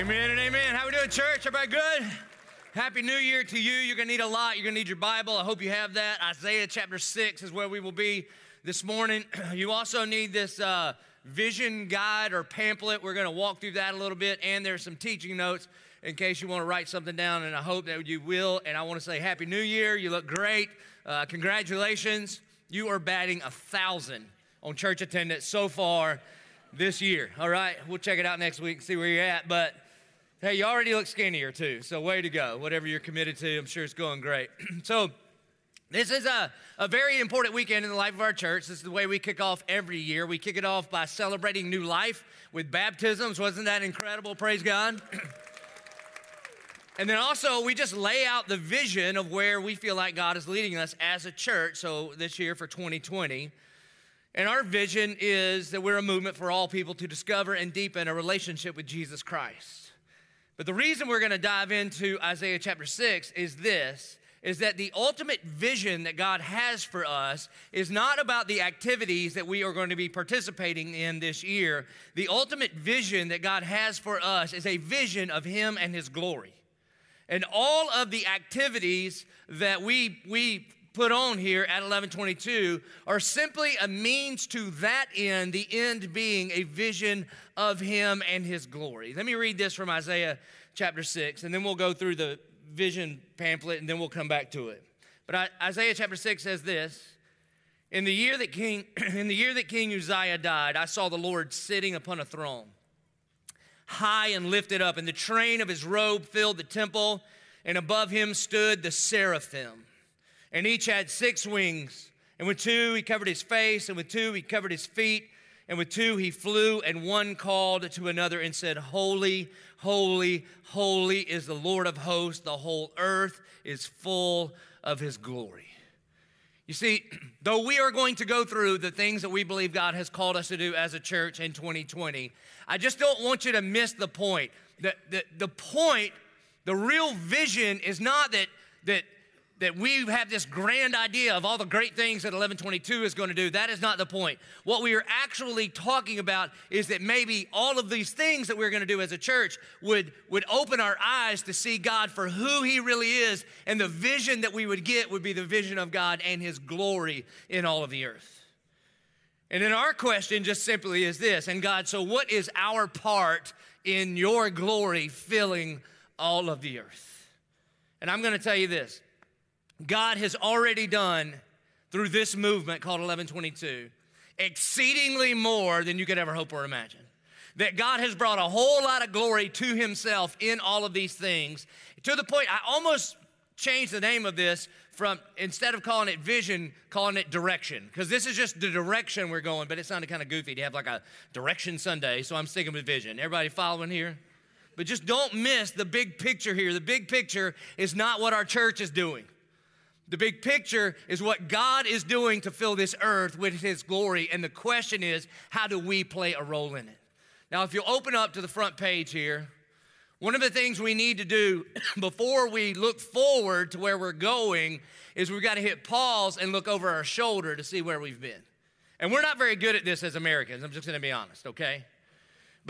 Amen and amen. How we doing, church? Everybody good? Happy New Year to you. You're going to need a lot. You're going to need your Bible. I hope you have that. Isaiah chapter 6 is where we will be this morning. You also need this uh, vision guide or pamphlet. We're going to walk through that a little bit, and there's some teaching notes in case you want to write something down, and I hope that you will. And I want to say Happy New Year. You look great. Uh, congratulations. You are batting a thousand on church attendance so far this year. All right, we'll check it out next week and see where you're at. But hey, you already look skinnier too, so way to go. Whatever you're committed to, I'm sure it's going great. so, this is a, a very important weekend in the life of our church. This is the way we kick off every year. We kick it off by celebrating new life with baptisms. Wasn't that incredible? Praise God. And then also, we just lay out the vision of where we feel like God is leading us as a church. So, this year for 2020. And our vision is that we're a movement for all people to discover and deepen a relationship with Jesus Christ. But the reason we're going to dive into Isaiah chapter 6 is this is that the ultimate vision that God has for us is not about the activities that we are going to be participating in this year. The ultimate vision that God has for us is a vision of Him and His glory. And all of the activities that we, we put on here at 1122 are simply a means to that end, the end being a vision of Him and His glory. Let me read this from Isaiah chapter 6, and then we'll go through the vision pamphlet and then we'll come back to it. But Isaiah chapter 6 says this. In the year that King in the year that King Uzziah died, I saw the Lord sitting upon a throne, high and lifted up, and the train of his robe filled the temple, and above him stood the seraphim and each had six wings. And with two he covered his face, and with two he covered his feet, and with two he flew, and one called to another and said, Holy, holy, holy is the Lord of hosts. The whole earth is full of his glory. You see, though we are going to go through the things that we believe God has called us to do as a church in 2020, I just don't want you to miss the point. The, the, the point, the real vision is not that, that that we have this grand idea of all the great things that 1122 is going to do. That is not the point. What we are actually talking about is that maybe all of these things that we're going to do as a church would, would open our eyes to see God for who He really is, and the vision that we would get would be the vision of God and His glory in all of the earth. And then our question just simply is this, and God, so what is our part in your glory filling all of the earth? And I'm going to tell you this God has already done through this movement called 1122 exceedingly more than you could ever hope or imagine. That God has brought a whole lot of glory to Himself in all of these things to the point I almost changed the name of this from instead of calling it vision, calling it direction. Because this is just the direction we're going, but it sounded kind of goofy to have like a direction Sunday, so I'm sticking with vision. Everybody following here? But just don't miss the big picture here. The big picture is not what our church is doing. The big picture is what God is doing to fill this earth with His glory. And the question is, how do we play a role in it? Now, if you open up to the front page here, one of the things we need to do before we look forward to where we're going is we've got to hit pause and look over our shoulder to see where we've been. And we're not very good at this as Americans. I'm just going to be honest, okay?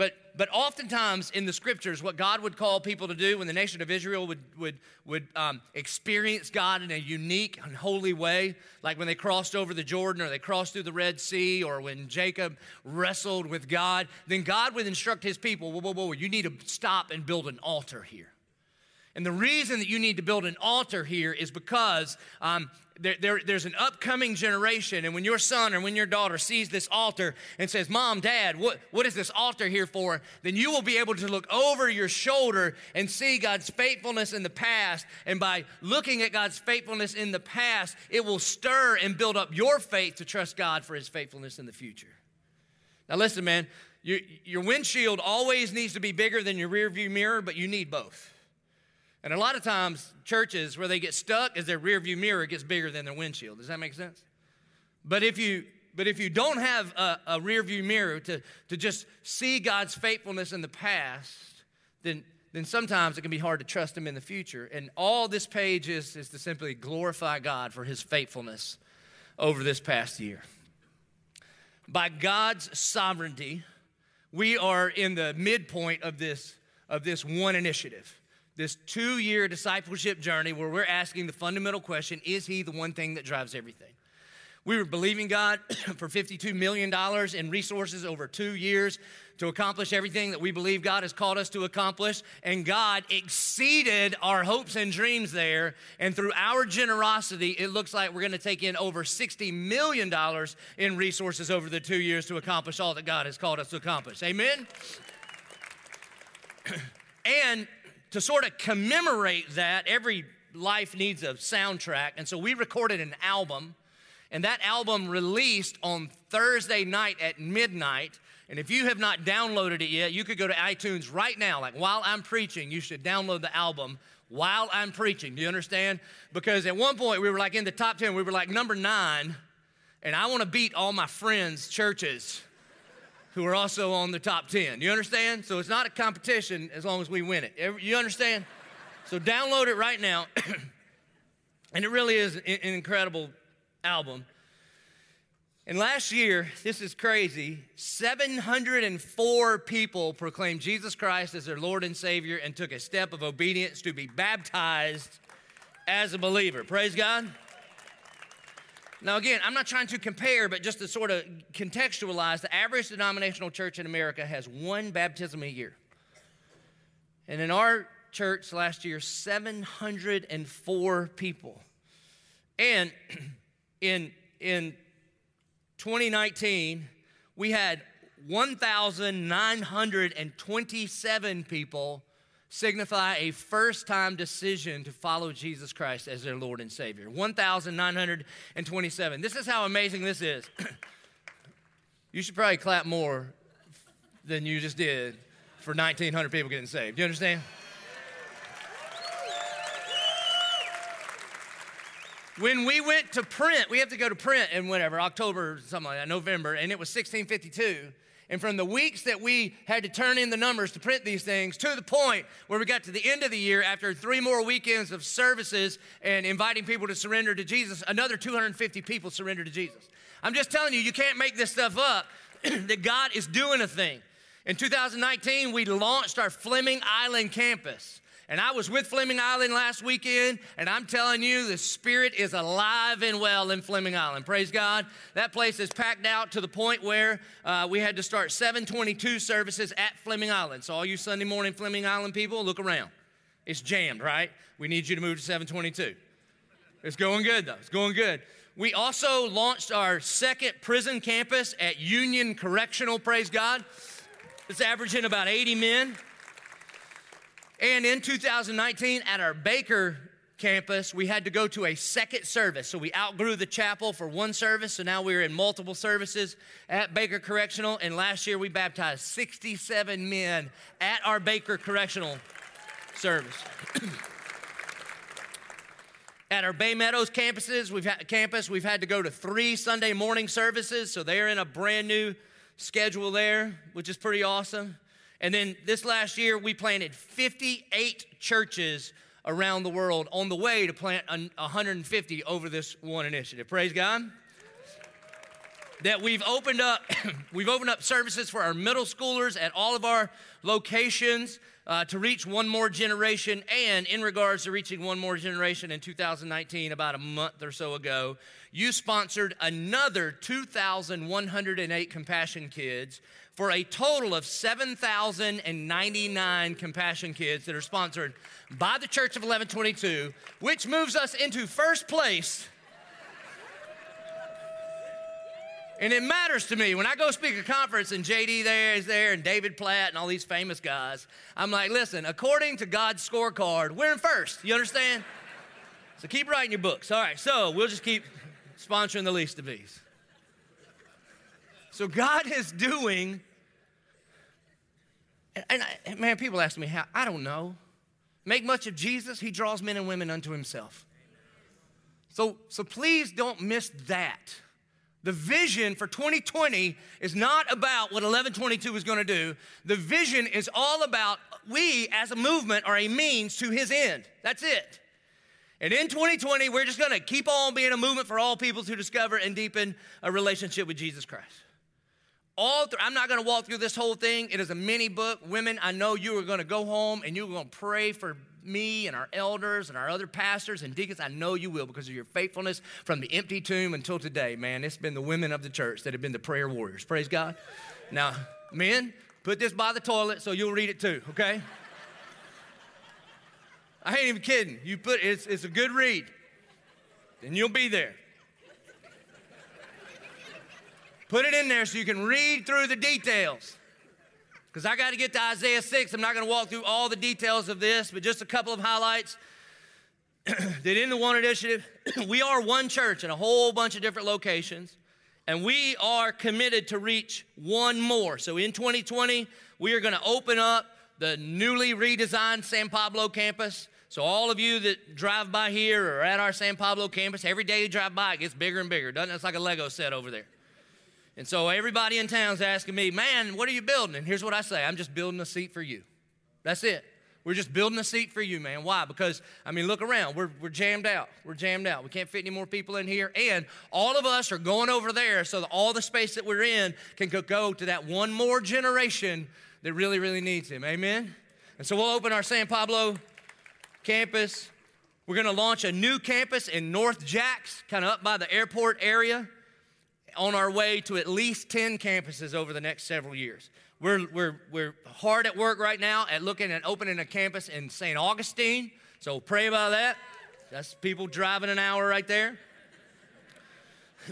But, but oftentimes in the scriptures, what God would call people to do when the nation of Israel would, would, would um, experience God in a unique and holy way, like when they crossed over the Jordan or they crossed through the Red Sea or when Jacob wrestled with God, then God would instruct his people, whoa, whoa, whoa, you need to stop and build an altar here. And the reason that you need to build an altar here is because um, there, there, there's an upcoming generation, and when your son or when your daughter sees this altar and says, Mom, Dad, what, what is this altar here for? Then you will be able to look over your shoulder and see God's faithfulness in the past. And by looking at God's faithfulness in the past, it will stir and build up your faith to trust God for his faithfulness in the future. Now, listen, man, your, your windshield always needs to be bigger than your rear view mirror, but you need both. And a lot of times, churches where they get stuck is their rear view mirror gets bigger than their windshield. Does that make sense? But if you but if you don't have a, a rear view mirror to, to just see God's faithfulness in the past, then, then sometimes it can be hard to trust Him in the future. And all this page is, is to simply glorify God for His faithfulness over this past year. By God's sovereignty, we are in the midpoint of this of this one initiative, this two year discipleship journey where we're asking the fundamental question is He the one thing that drives everything? We were believing God for $52 million in resources over two years to accomplish everything that we believe God has called us to accomplish. And God exceeded our hopes and dreams there. And through our generosity, it looks like we're going to take in over $60 million in resources over the two years to accomplish all that God has called us to accomplish. Amen? and to sort of commemorate that, every life needs a soundtrack. And so we recorded an album and that album released on Thursday night at midnight. And if you have not downloaded it yet, you could go to iTunes right now. Like while I'm preaching, you should download the album while I'm preaching. Do you understand? Because at one point we were like in the top 10, we were like number nine, and I want to beat all my friends' churches who are also on the top 10. You understand? So it's not a competition as long as we win it. You understand? So download it right now. and it really is an incredible album. And last year, this is crazy, 704 people proclaimed Jesus Christ as their Lord and Savior and took a step of obedience to be baptized as a believer. Praise God. Now, again, I'm not trying to compare, but just to sort of contextualize, the average denominational church in America has one baptism a year. And in our church last year, 704 people. And in, in 2019, we had 1,927 people signify a first time decision to follow Jesus Christ as their Lord and Savior. 1,927. This is how amazing this is. you should probably clap more than you just did for 1,900 people getting saved. Do you understand? When we went to print, we have to go to print in whatever, October, something like that, November, and it was 1652. And from the weeks that we had to turn in the numbers to print these things to the point where we got to the end of the year after three more weekends of services and inviting people to surrender to Jesus, another 250 people surrendered to Jesus. I'm just telling you, you can't make this stuff up, that God is doing a thing. In 2019, we launched our Fleming Island campus. And I was with Fleming Island last weekend, and I'm telling you, the Spirit is alive and well in Fleming Island. Praise God. That place is packed out to the point where uh, we had to start 722 services at Fleming Island. So, all you Sunday morning Fleming Island people, look around. It's jammed, right? We need you to move to 722. It's going good, though. It's going good. We also launched our second prison campus at Union Correctional, praise God. It's averaging about 80 men. And in 2019, at our Baker campus, we had to go to a second service. So we outgrew the chapel for one service, so now we're in multiple services at Baker Correctional. And last year, we baptized 67 men at our Baker Correctional service. at our Bay Meadows campuses, we've had, campus, we've had to go to three Sunday morning services, so they're in a brand new schedule there, which is pretty awesome. And then this last year, we planted 58 churches around the world on the way to plant 150 over this one initiative. Praise God. That we've opened up, we've opened up services for our middle schoolers at all of our locations uh, to reach one more generation. And in regards to reaching one more generation in 2019, about a month or so ago, you sponsored another 2,108 compassion kids for a total of 7,099 compassion kids that are sponsored by the Church of 1122, which moves us into first place. And it matters to me when I go speak a conference and JD there is there and David Platt and all these famous guys. I'm like, listen, according to God's scorecard, we're in first. You understand? So keep writing your books. All right, so we'll just keep sponsoring the least of these. So God is doing and I, man, people ask me how. I don't know. Make much of Jesus, he draws men and women unto himself. So, so please don't miss that. The vision for 2020 is not about what 1122 is going to do. The vision is all about we as a movement are a means to his end. That's it. And in 2020, we're just going to keep on being a movement for all people to discover and deepen a relationship with Jesus Christ. all through, I'm not going to walk through this whole thing. It is a mini book. Women, I know you are going to go home and you're going to pray for me and our elders and our other pastors and deacons. I know you will because of your faithfulness from the empty tomb until today, man. It's been the women of the church that have been the prayer warriors. Praise God. Now, men, put this by the toilet so you'll read it too, okay? I ain't even kidding. You put it's, it's a good read, and you'll be there. Put it in there so you can read through the details. Because I got to get to Isaiah 6. I'm not going to walk through all the details of this, but just a couple of highlights. that in the One Initiative, we are one church in a whole bunch of different locations, and we are committed to reach one more. So in 2020, we are going to open up the newly redesigned San Pablo campus. So all of you that drive by here or at our San Pablo campus, every day you drive by, it gets bigger and bigger, doesn't it? It's like a Lego set over there. And so everybody in town's asking me, man, what are you building? And here's what I say I'm just building a seat for you. That's it. We're just building a seat for you, man. Why? Because, I mean, look around. We're, we're jammed out. We're jammed out. We can't fit any more people in here. And all of us are going over there so that all the space that we're in can go to that one more generation that really, really needs Him. Amen? And so we'll open our San Pablo campus. We're going to launch a new campus in North Jax, kind of up by the airport area on our way to at least 10 campuses over the next several years. We're, we're, we're hard at work right now at looking at opening a campus in St. Augustine, so pray about that. That's people driving an hour right there.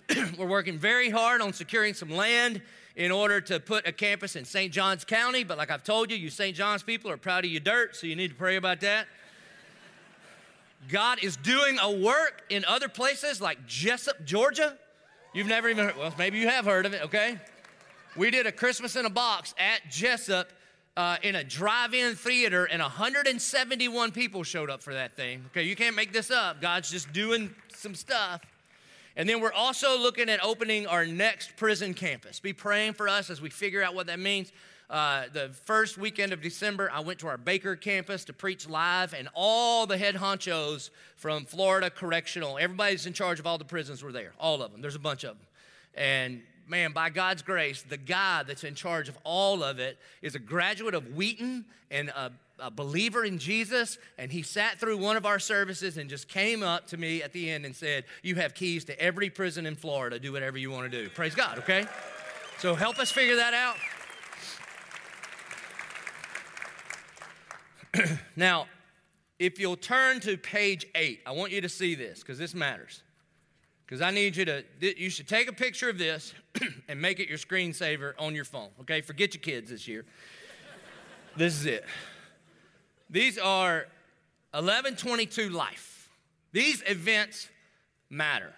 we're working very hard on securing some land in order to put a campus in St. Johns County, but like I've told you, you St. Johns people are proud of your dirt, so you need to pray about that. God is doing a work in other places like Jesup, Georgia. You've never even heard, well, maybe you have heard of it, okay? We did a Christmas in a box at Jesup uh, in a drive in theater, and 171 people showed up for that thing. Okay, you can't make this up. God's just doing some stuff. And then we're also looking at opening our next prison campus. Be praying for us as we figure out what that means. Uh, the first weekend of December, I went to our Baker campus to preach live, and all the head honchos from Florida Correctional, everybody's in charge of all the prisons were there, all of them. There's a bunch of them. And man, by God's grace, the guy that's in charge of all of it is a graduate of Wheaton and a, a, believer in Jesus. And he sat through one of our services and just came up to me at the end and said, You have keys to every prison in Florida. Do whatever you want to do. Praise God, okay? So help us figure that out. now, if you'll turn to page eight, I want you to see this because this matters. Because I need you to, you should take a picture of this and make it your screensaver on your phone. Okay, forget your kids this year. this is it. These are 1122 life. These events matter.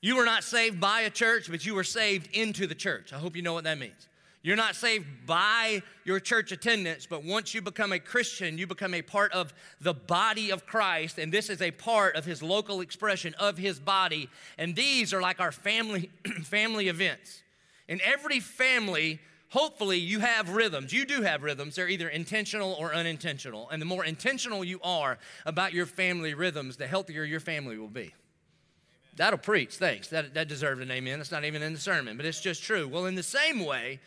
You were not saved by a church, but you were saved into the church. I hope you know what that means. You're not saved by your church attendance, but once you become a Christian, you become a part of the body of Christ, and this is a part of his local expression of his body. And these are like our family family events. In every family, hopefully you have rhythms. You do have rhythms. They're either intentional or unintentional. And the more intentional you are about your family rhythms, the healthier your family will be. That'll preach. Thanks. That, that deserved an amen. That's not even in the sermon, but it's just true. Well, in the same way,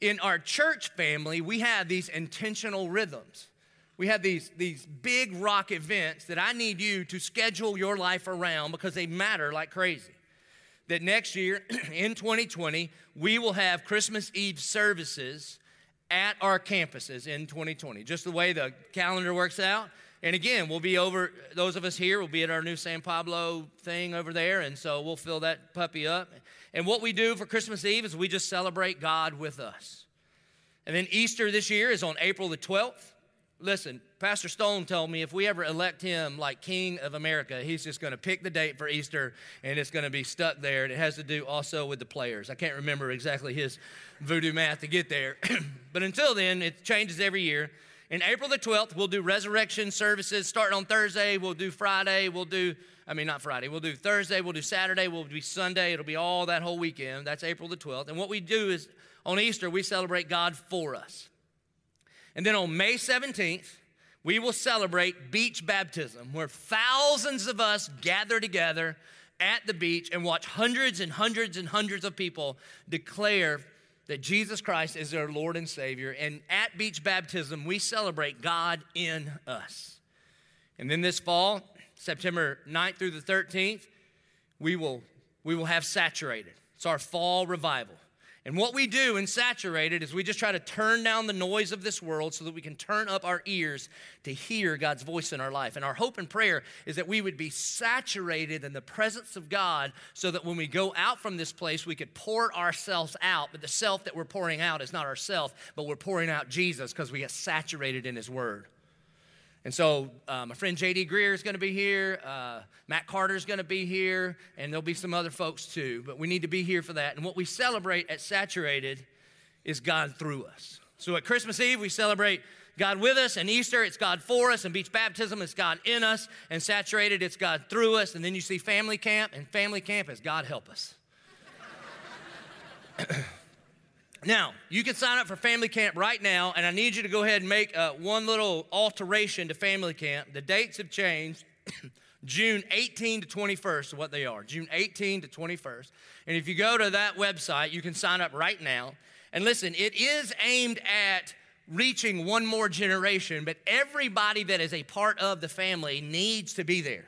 in our church family, we have these intentional rhythms. We have these, these big rock events that I need you to schedule your life around because they matter like crazy. That next year, in 2020, we will have Christmas Eve services at our campuses in 2020. Just the way the calendar works out. And again, we'll be over, those of us here will be at our new San Pablo thing over there, and so we'll fill that puppy up. And what we do for Christmas Eve is we just celebrate God with us. And then Easter this year is on April the 12th. Listen, Pastor Stone told me if we ever elect him like King of America, he's just going to pick the date for Easter and it's going to be stuck there. And it has to do also with the players. I can't remember exactly his voodoo math to get there. but until then, it changes every year. In April the 12th, we'll do resurrection services starting on Thursday. We'll do Friday. We'll do, I mean, not Friday. We'll do Thursday. We'll do Saturday. We'll do Sunday. It'll be all that whole weekend. That's April the 12th. And what we do is on Easter, we celebrate God for us. And then on May 17th, we will celebrate beach baptism, where thousands of us gather together at the beach and watch hundreds and hundreds and hundreds of people declare that Jesus Christ is their Lord and Savior. And at Beach Baptism, we celebrate God in us. And then this fall, September 9th through the 13th, we will, we will have Saturated. It's our fall revival. And what we do in Saturated is we just try to turn down the noise of this world so that we can turn up our ears to hear God's voice in our life. And our hope and prayer is that we would be saturated in the presence of God so that when we go out from this place, we could pour ourselves out. But the self that we're pouring out is not ourself, but we're pouring out Jesus because we get saturated in His Word. And so, uh, my friend JD Greear is going to be here. Uh, Matt Carter is going to be here. And there'll be some other folks too. But we need to be here for that. And what we celebrate at Saturated is God through us. So, at Christmas Eve, we celebrate God with us. And Easter, it's God for us. And Beach Baptism, it's God in us. And Saturated, it's God through us. And then you see Family Camp. And Family Camp is God help us. Now, you can sign up for family camp right now, and I need you to go ahead and make uh, one little alteration to family camp. The dates have changed. June 18 to 21st what they are. June 18 to 21st. And if you go to that website, you can sign up right now. And listen, it is aimed at reaching one more generation, but everybody that is a part of the family needs to be there.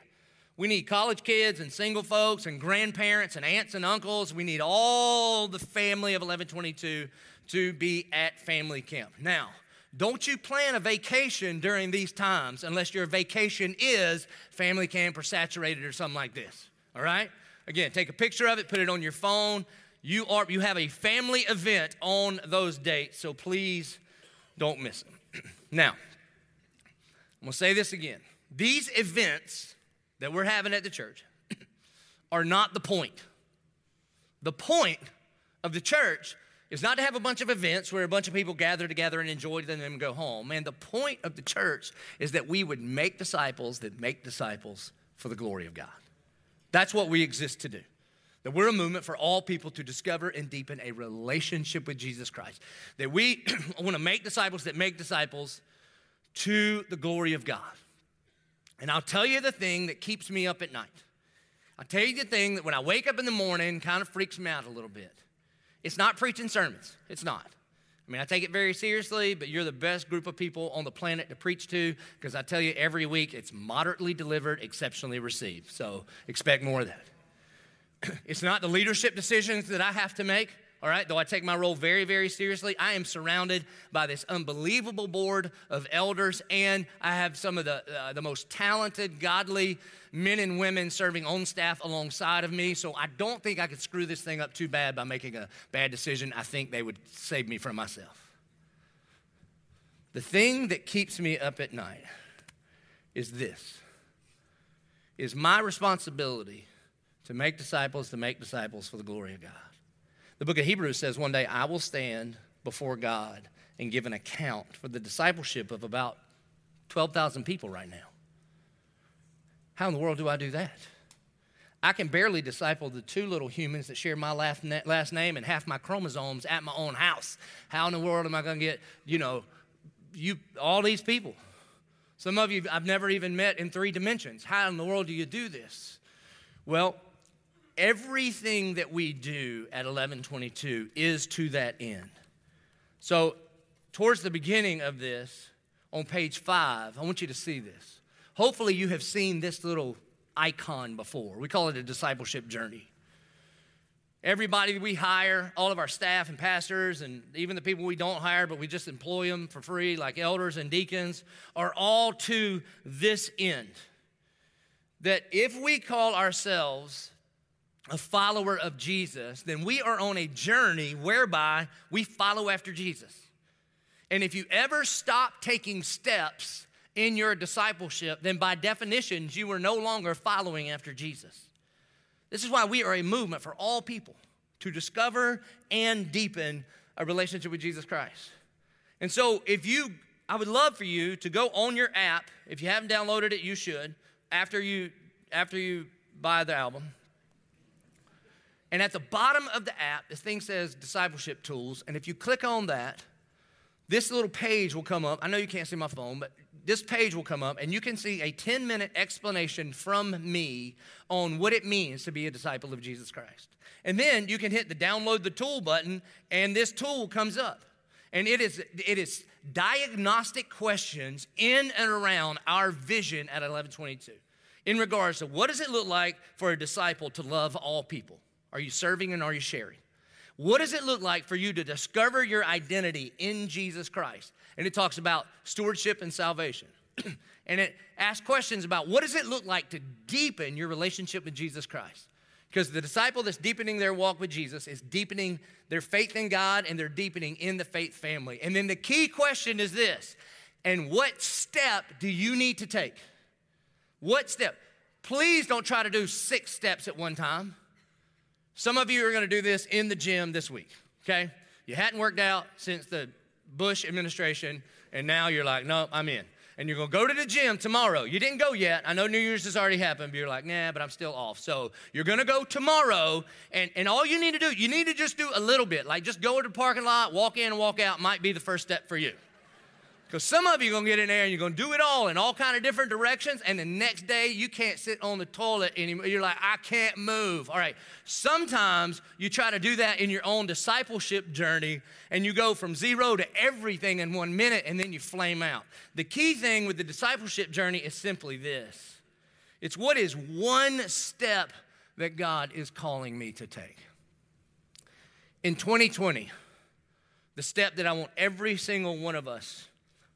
We need college kids and single folks and grandparents and aunts and uncles. We need all the family of 1122 to be at family camp. Now, don't you plan a vacation during these times unless your vacation is family camp or saturated or something like this. All right? Again, take a picture of it, put it on your phone. You are you have a family event on those dates, so please don't miss them. now, I'm going to say this again. These events that we're having at the church are not the point. The point of the church is not to have a bunch of events where a bunch of people gather together and enjoy them and go home. And the point of the church is that we would make disciples that make disciples for the glory of God. That's what we exist to do. That we're a movement for all people to discover and deepen a relationship with Jesus Christ. That we want to make disciples that make disciples to the glory of God. And I'll tell you the thing that keeps me up at night. I'll tell you the thing that when I wake up in the morning kind of freaks me out a little bit. It's not preaching sermons. It's not. I mean, I take it very seriously, but you're the best group of people on the planet to preach to because I tell you every week it's moderately delivered, exceptionally received. So expect more of that. it's not the leadership decisions that I have to make all right? Though I take my role very, very seriously, I am surrounded by this unbelievable board of elders, and I have some of the, uh, the most talented, godly men and women serving on staff alongside of me. So I don't think I could screw this thing up too bad by making a bad decision. I think they would save me from myself. The thing that keeps me up at night is this is my responsibility to make disciples, to make disciples for the glory of God. The book of Hebrews says one day I will stand before God and give an account for the discipleship of about 12,000 people right now. How in the world do I do that? I can barely disciple the two little humans that share my last name and half my chromosomes at my own house. How in the world am I going to get, you know, you all these people? Some of you I've never even met in three dimensions. How in the world do you do this? Well, everything that we do at 1122 is to that end. So, towards the beginning of this, on page five, I want you to see this. Hopefully, you have seen this little icon before. We call it a discipleship journey. Everybody we hire, all of our staff and pastors, and even the people we don't hire, but we just employ them for free, like elders and deacons, are all to this end. That if we call ourselves a follower of Jesus, then we are on a journey whereby we follow after Jesus. And if you ever stop taking steps in your discipleship, then by definition, you are no longer following after Jesus. This is why we are a movement for all people to discover and deepen a relationship with Jesus Christ. And so, if you, I would love for you to go on your app. If you haven't downloaded it, you should. After you, after you buy the album, and at the bottom of the app, this thing says discipleship tools. And if you click on that, this little page will come up. I know you can't see my phone, but this page will come up and you can see a 10 minute explanation from me on what it means to be a disciple of Jesus Christ. And then you can hit the download the tool button and this tool comes up. And it is, it is diagnostic questions in and around our vision at 1122 in regards to what does it look like for a disciple to love all people? Are you serving and are you sharing? What does it look like for you to discover your identity in Jesus Christ? And it talks about stewardship and salvation. and it asks questions about what does it look like to deepen your relationship with Jesus Christ? Because the disciple that's deepening their walk with Jesus is deepening their faith in God and they're deepening in the faith family. And then the key question is this and what step do you need to take? What step? Please don't try to do six steps at one time. Some of you are going to do this in the gym this week, okay? You hadn't worked out since the Bush administration, and now you're like, no, I'm in and you're gonna go to the gym tomorrow. You didn't go yet. I know New Year's has already happened, but you're like, nah, but I'm still off. So you're gonna go tomorrow, and, and all you need to do, you need to just do a little bit. Like just go to the parking lot, walk in and walk out might be the first step for you. Because some of you are going to get in there and you're going to do it all in all kind of different directions, and the next day you can't sit on the toilet anymore. You're like, I can't move. All right. Sometimes you try to do that in your own discipleship journey, and you go from zero to everything in one minute, and then you flame out. The key thing with the discipleship journey is simply this it's what is one step that God is calling me to take. In 2020, the step that I want every single one of us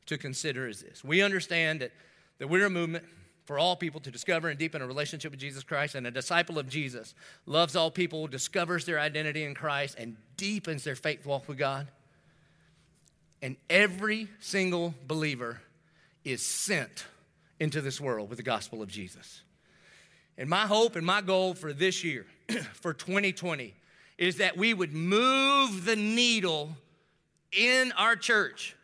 to consider is this. We understand that, that we're a movement for all people to discover and deepen a relationship with Jesus Christ, and a disciple of Jesus loves all people, discovers their identity in Christ, and deepens their faith walk with God. And every single believer is sent into this world with the gospel of Jesus. And my hope and my goal for this year, for 2020, is that we would move the needle in our church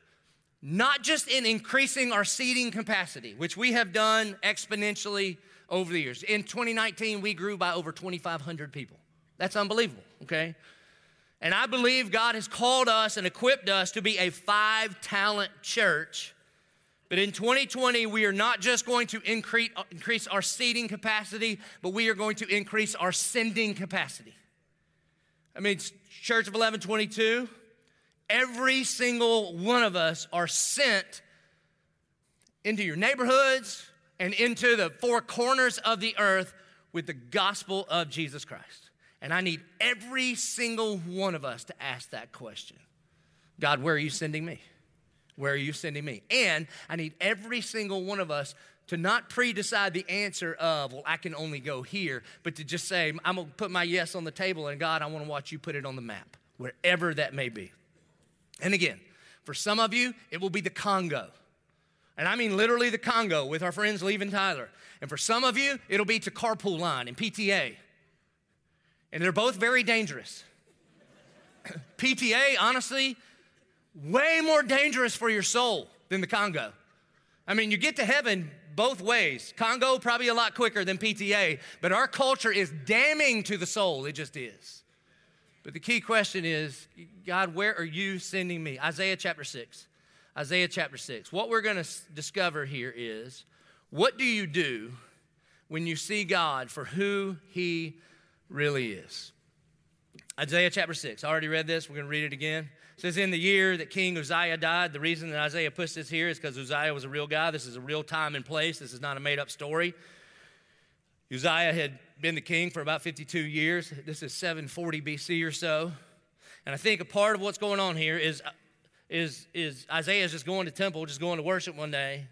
not just in increasing our seating capacity, which we have done exponentially over the years. In 2019, we grew by over 2,500 people. That's unbelievable, okay? And I believe God has called us and equipped us to be a five talent church. But in 2020, we are not just going to increase, increase our seating capacity, but we are going to increase our sending capacity. I mean, Church of 1122, Every single one of us are sent into your neighborhoods and into the four corners of the earth with the gospel of Jesus Christ. And I need every single one of us to ask that question God, where are you sending me? Where are you sending me? And I need every single one of us to not pre decide the answer of, well, I can only go here, but to just say, I'm gonna put my yes on the table, and God, I wanna watch you put it on the map, wherever that may be. And again, for some of you, it will be the Congo. And I mean literally the Congo with our friends leaving Tyler. And for some of you, it'll be to carpool line and PTA. And they're both very dangerous. PTA, honestly, way more dangerous for your soul than the Congo. I mean, you get to heaven both ways. Congo, probably a lot quicker than PTA, but our culture is damning to the soul. It just is. But the key question is God, where are you sending me? Isaiah chapter 6. Isaiah chapter 6. What we're going to discover here is what do you do when you see God for who he really is? Isaiah chapter 6. I already read this. We're going to read it again. It says, In the year that King Uzziah died, the reason that Isaiah puts this here is because Uzziah was a real guy. This is a real time and place. This is not a made up story. Uzziah had been the king for about 52 years. This is 740 BC or so. And I think a part of what's going on here is, is, is Isaiah's just going to temple, just going to worship one day.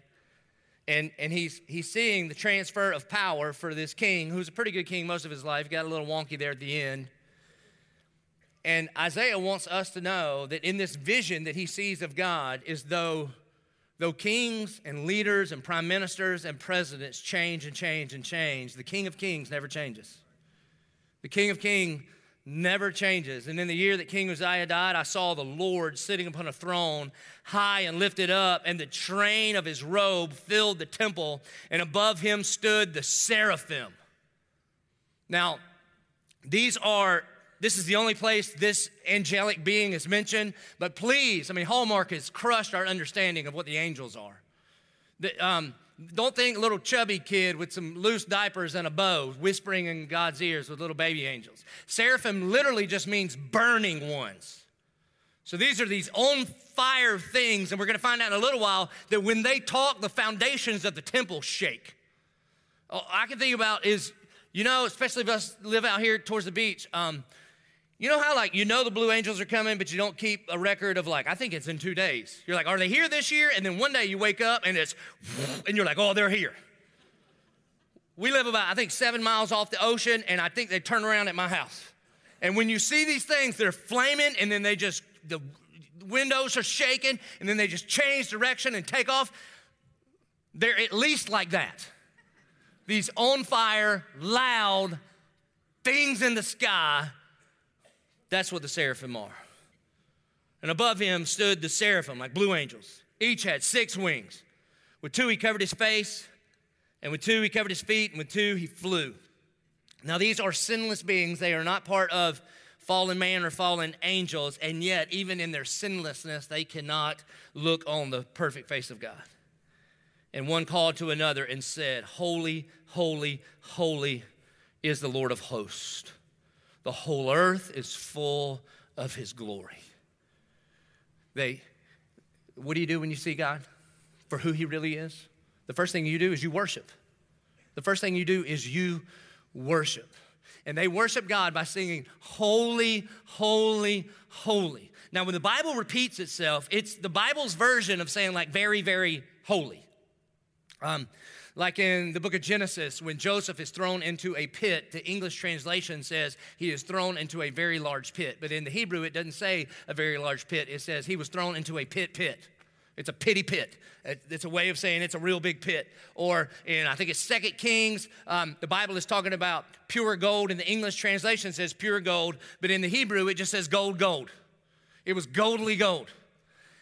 And, and he's, he's seeing the transfer of power for this king, who's a pretty good king most of his life. Got a little wonky there at the end. And Isaiah wants us to know that in this vision that he sees of God is though Though kings and leaders and prime ministers and presidents change and change and change, the King of Kings never changes. The King of Kings never changes. And in the year that King Uzziah died, I saw the Lord sitting upon a throne, high and lifted up, and the train of his robe filled the temple, and above him stood the seraphim. Now, these are this is the only place this angelic being is mentioned. But please, I mean, Hallmark has crushed our understanding of what the angels are. The, um, don't think little chubby kid with some loose diapers and a bow whispering in God's ears with little baby angels. Seraphim literally just means burning ones. So these are these on fire things, and we're going to find out in a little while that when they talk, the foundations of the temple shake. All I can think about is, you know, especially if us live out here towards the beach. Um, you know how, like, you know the Blue Angels are coming, but you don't keep a record of, like, I think it's in two days. You're like, are they here this year? And then one day you wake up and it's, and you're like, oh, they're here. We live about, I think, seven miles off the ocean, and I think they turn around at my house. And when you see these things, they're flaming, and then they just, the windows are shaking, and then they just change direction and take off. They're at least like that. These on fire, loud things in the sky that's what the seraphim are. And above him stood the seraphim, like blue angels. Each had six wings. With two, he covered his face, and with two, he covered his feet, and with two, he flew. Now, these are sinless beings. They are not part of fallen man or fallen angels, and yet, even in their sinlessness, they cannot look on the perfect face of God. And one called to another and said, Holy, holy, holy is the Lord of hosts. The whole earth is full of his glory. They, what do you do when you see God for who he really is? The first thing you do is you worship. The first thing you do is you worship. And they worship God by singing, Holy, Holy, Holy. Now, when the Bible repeats itself, it's the Bible's version of saying, like, very, very holy. Um, like in the book of Genesis, when Joseph is thrown into a pit, the English translation says he is thrown into a very large pit. But in the Hebrew, it doesn't say a very large pit, it says he was thrown into a pit pit. It's a pity pit. It's a way of saying it's a real big pit. Or in, I think it's Second Kings, um, the Bible is talking about pure gold. In the English translation says pure gold, but in the Hebrew, it just says gold, gold. It was goldly gold.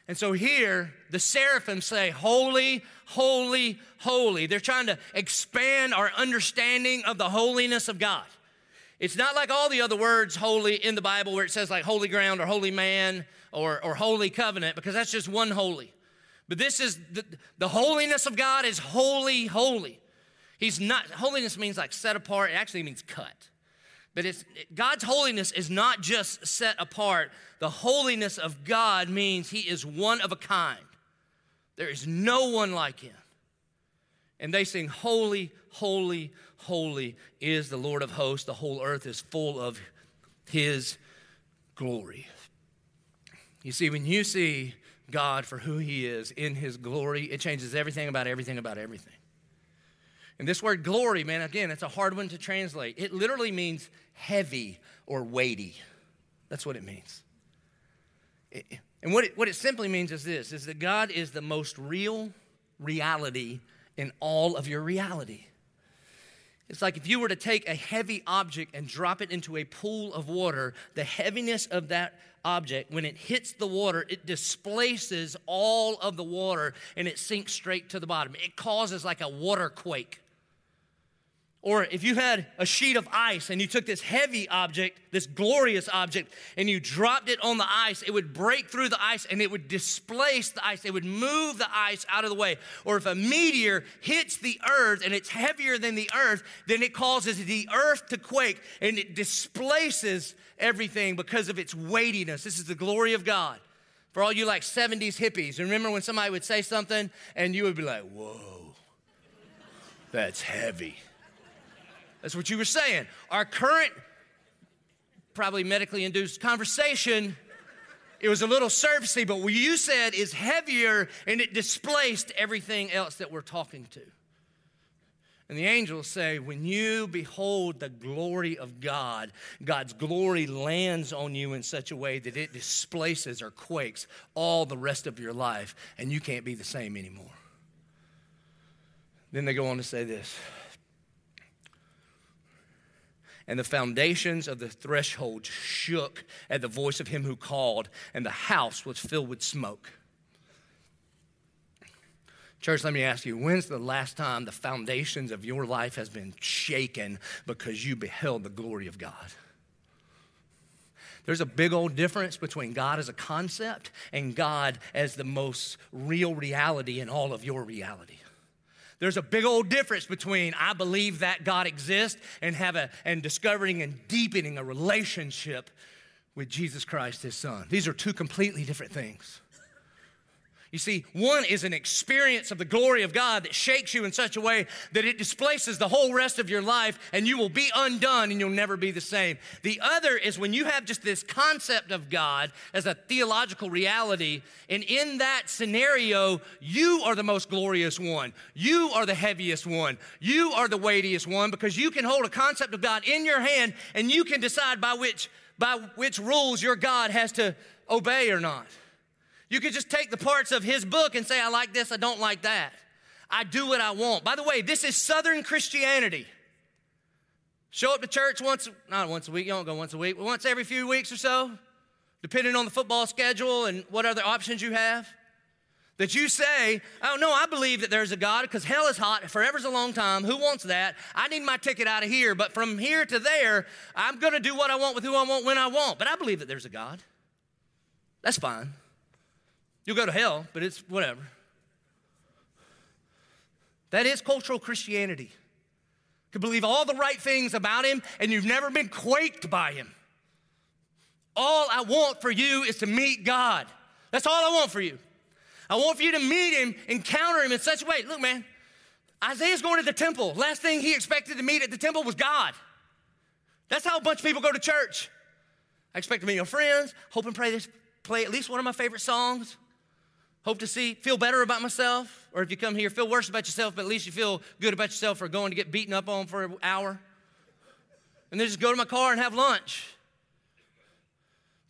And so here, the seraphim say, Holy, holy, holy. They're trying to expand our understanding of the holiness of God. It's not like all the other words holy in the Bible where it says like holy ground or holy man or, or holy covenant, because that's just one holy. But this is the, the holiness of God is holy, holy. He's not, holiness means like set apart, it actually means cut. But it's, God's holiness is not just set apart. The holiness of God means He is one of a kind. There is no one like Him. And they sing, Holy, holy, holy is the Lord of hosts. The whole earth is full of His glory. You see, when you see God for who He is in His glory, it changes everything about everything about everything. And this word glory, man, again, it's a hard one to translate. It literally means heavy or weighty. That's what it means. and what it, what it simply means is this is that God is the most real reality in all of your reality. It's like if you were to take a heavy object and drop it into a pool of water, the heaviness of that object, when it hits the water, it displaces all of the water and it sinks straight to the bottom. It causes like a water quake. Or if you had a sheet of ice and you took this heavy object, this glorious object, and you dropped it on the ice, it would break through the ice and it would displace the ice. It would move the ice out of the way. Or if a meteor hits the earth and it's heavier than the earth, then it causes the earth to quake and it displaces everything because of its weightiness. This is the glory of God. For all you like 70s hippies, remember when somebody would say something and you would be like, whoa, that's heavy. That's what you were saying. Our current, probably medically induced conversation, it was a little surfacey, but what you said is heavier and it displaced everything else that we're talking to. And the angels say, when you behold the glory of God, God's glory lands on you in such a way that it displaces or quakes all the rest of your life, and you can't be the same anymore. Then they go on to say this and the foundations of the threshold shook at the voice of him who called, and the house was filled with smoke. Church, let me ask you, when's the last time the foundations of your life has been shaken because you beheld the glory of God? There's a big old difference between God as a concept and God as the most real reality in all of your reality. There's a big old difference between I believe that God exists and have a and discovering and deepening a relationship with Jesus Christ his son. These are two completely different things. You see, one is an experience of the glory of God that shakes you in such a way that it displaces the whole rest of your life and you will be undone and you'll never be the same. The other is when you have just this concept of God as a theological reality, and in that scenario, you are the most glorious one. You are the heaviest one. You are the weightiest one because you can hold a concept of God in your hand and you can decide by which, by which rules your God has to obey or not. You could just take the parts of his book and say, I like this, I don't like that. I do what I want. By the way, this is Southern Christianity. Show up to church once, not once a week, you don't go once a week, but once every few weeks or so, depending on the football schedule and what other options you have. That you say, oh no, I believe that there's a God because hell is hot, forever's a long time. Who wants that? I need my ticket out of here, but from here to there, I'm gonna do what I want with who I want when I want. But I believe that there's a God. That's fine. You'll go to hell, but it's whatever. That is cultural Christianity. You can believe all the right things about him, and you've never been quaked by him. All I want for you is to meet God. That's all I want for you. I want for you to meet him, encounter him in such a way. Look, man, Isaiah's going to the temple. Last thing he expected to meet at the temple was God. That's how a bunch of people go to church. I expect to meet your friends, hope and pray this, play at least one of my favorite songs. Hope to see, feel better about myself. Or if you come here, feel worse about yourself, but at least you feel good about yourself for going to get beaten up on for an hour. And then just go to my car and have lunch.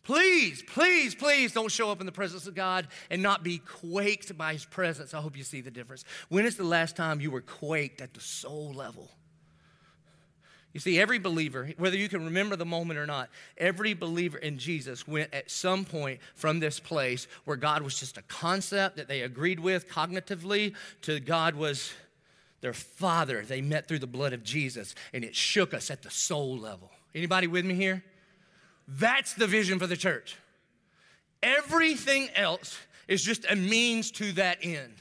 Please, please, please don't show up in the presence of God and not be quaked by His presence. I hope you see the difference. When is the last time you were quaked at the soul level? You see, every believer, whether you can remember the moment or not, every believer in Jesus went at some point from this place where God was just a concept that they agreed with cognitively to God was their father. They met through the blood of Jesus, and it shook us at the soul level. Anybody with me here? That's the vision for the church. Everything else is just a means to that end.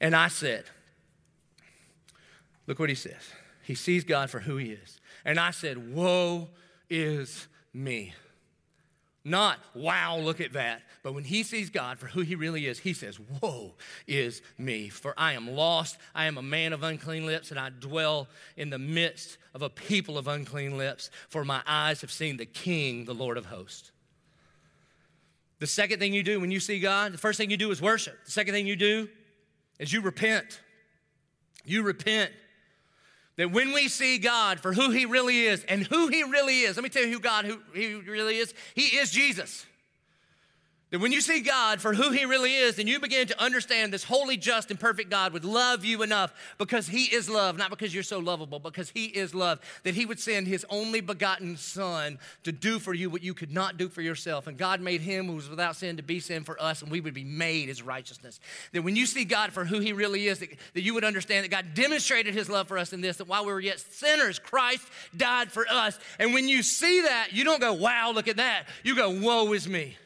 And I said, Look what he says. He sees God for who he is. And I said, Woe is me. Not, wow, look at that. But when he sees God for who he really is, he says, Woe is me, for I am lost. I am a man of unclean lips, and I dwell in the midst of a people of unclean lips, for my eyes have seen the King, the Lord of hosts. The second thing you do when you see God, the first thing you do is worship. The second thing you do is you repent. You repent. That when we see God for who He really is and who He really is, let me tell you who God who He really is. He is Jesus. That when you see God for who He really is, then you begin to understand this holy, just, and perfect God would love you enough because He is love, not because you're so lovable, because He is love, that He would send His only begotten Son to do for you what you could not do for yourself. And God made Him who was without sin to be sin for us, and we would be made His righteousness. That when you see God for who He really is, that, that you would understand that God demonstrated His love for us in this, that while we were yet sinners, Christ died for us. And when you see that, you don't go, wow, look at that. You go, woe is me.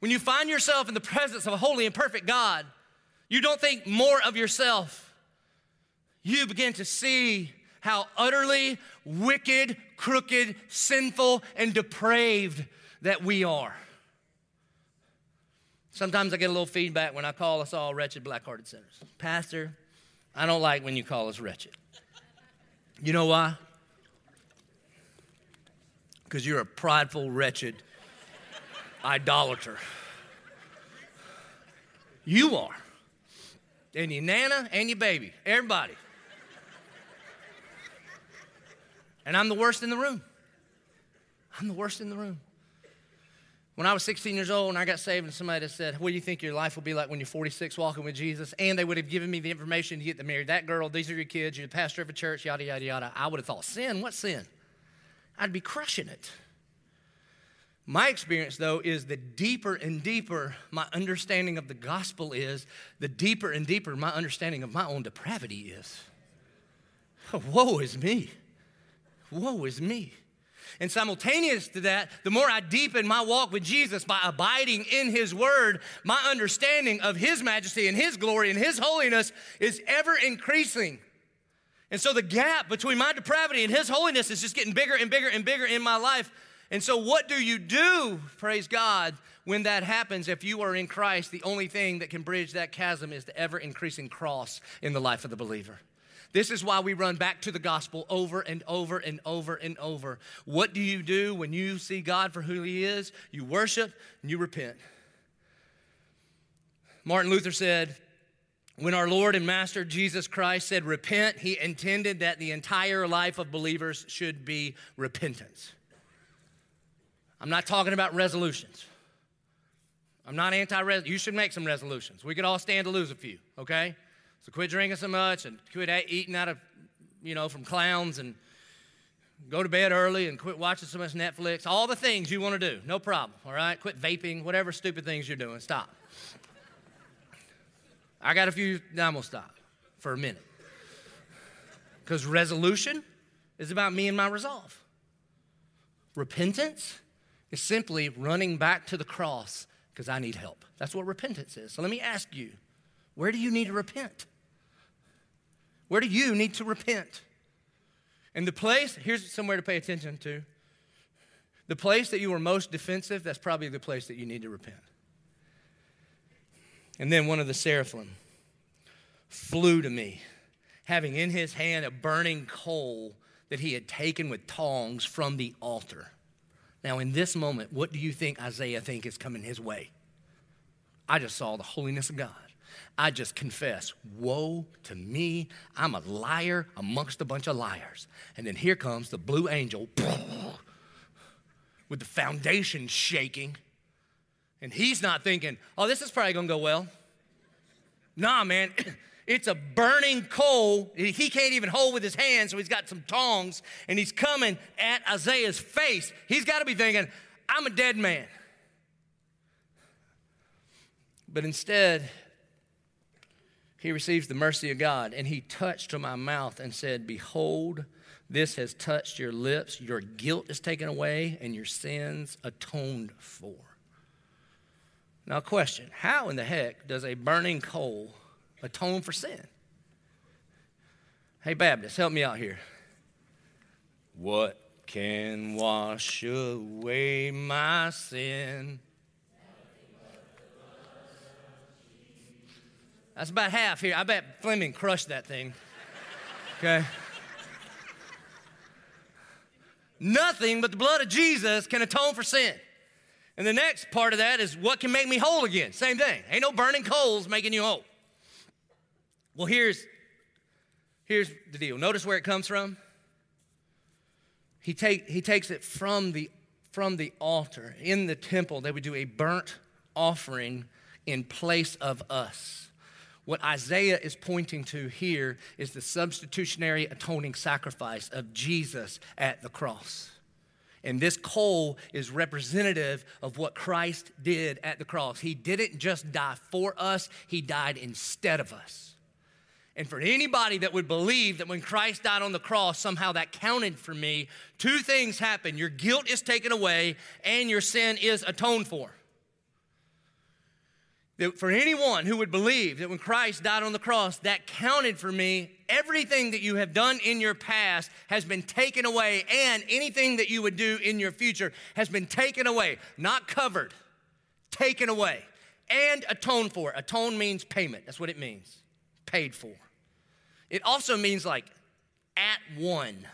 When you find yourself in the presence of a holy and perfect God, you don't think more of yourself. You begin to see how utterly wicked, crooked, sinful, and depraved that we are. Sometimes I get a little feedback when I call us all wretched, black hearted sinners. Pastor, I don't like when you call us wretched. You know why? Because you're a prideful, wretched, idolater. You are. And your nana and your baby, everybody. And I'm the worst in the room. I'm the worst in the room. When I was 16 years old and I got saved, and somebody said, What do you think your life will be like when you're 46 walking with Jesus? And they would have given me the information to get to marry that girl, these are your kids, you're the pastor of a church, yada, yada, yada. I would have thought, Sin? What sin? I'd be crushing it. My experience, though, is the deeper and deeper my understanding of the gospel is, the deeper and deeper my understanding of my own depravity is. Woe is me. Woe is me. And simultaneous to that, the more I deepen my walk with Jesus by abiding in His Word, my understanding of His majesty and His glory and His holiness is ever increasing. And so the gap between my depravity and His holiness is just getting bigger and bigger and bigger in my life. And so, what do you do, praise God, when that happens? If you are in Christ, the only thing that can bridge that chasm is the ever increasing cross in the life of the believer. This is why we run back to the gospel over and over and over and over. What do you do when you see God for who He is? You worship and you repent. Martin Luther said, when our Lord and Master Jesus Christ said repent, he intended that the entire life of believers should be repentance. I'm not talking about resolutions. I'm not anti res. You should make some resolutions. We could all stand to lose a few, okay? So quit drinking so much and quit eating out of, you know, from clowns and go to bed early and quit watching so much Netflix. All the things you want to do, no problem, all right? Quit vaping, whatever stupid things you're doing, stop. I got a few, now I'm gonna stop for a minute. Because resolution is about me and my resolve. Repentance is simply running back to the cross because I need help. That's what repentance is. So let me ask you where do you need to repent? Where do you need to repent? And the place, here's somewhere to pay attention to. The place that you are most defensive, that's probably the place that you need to repent. And then one of the seraphim flew to me, having in his hand a burning coal that he had taken with tongs from the altar. Now, in this moment, what do you think Isaiah think is coming his way? I just saw the holiness of God. I just confess, woe to me. I'm a liar amongst a bunch of liars. And then here comes the blue angel with the foundation shaking and he's not thinking, oh, this is probably gonna go well. Nah, man, it's a burning coal. He can't even hold with his hands, so he's got some tongs and he's coming at Isaiah's face. He's gotta be thinking, I'm a dead man. But instead, he receives the mercy of God and he touched to my mouth and said, Behold, this has touched your lips. Your guilt is taken away and your sins atoned for. Now, question How in the heck does a burning coal atone for sin? Hey, Baptist, help me out here. What can wash away my sin? That's about half here. I bet Fleming crushed that thing. Okay? Nothing but the blood of Jesus can atone for sin. And the next part of that is what can make me whole again? Same thing. Ain't no burning coals making you whole. Well, here's, here's the deal. Notice where it comes from. He, take, he takes it from the, from the altar. In the temple, they would do a burnt offering in place of us. What Isaiah is pointing to here is the substitutionary atoning sacrifice of Jesus at the cross. And this coal is representative of what Christ did at the cross. He didn't just die for us, He died instead of us. And for anybody that would believe that when Christ died on the cross, somehow that counted for me, two things happen your guilt is taken away, and your sin is atoned for that for anyone who would believe that when Christ died on the cross, that counted for me, everything that you have done in your past has been taken away, and anything that you would do in your future has been taken away, not covered, taken away, and atoned for. Atone means payment, that's what it means, paid for. It also means like at one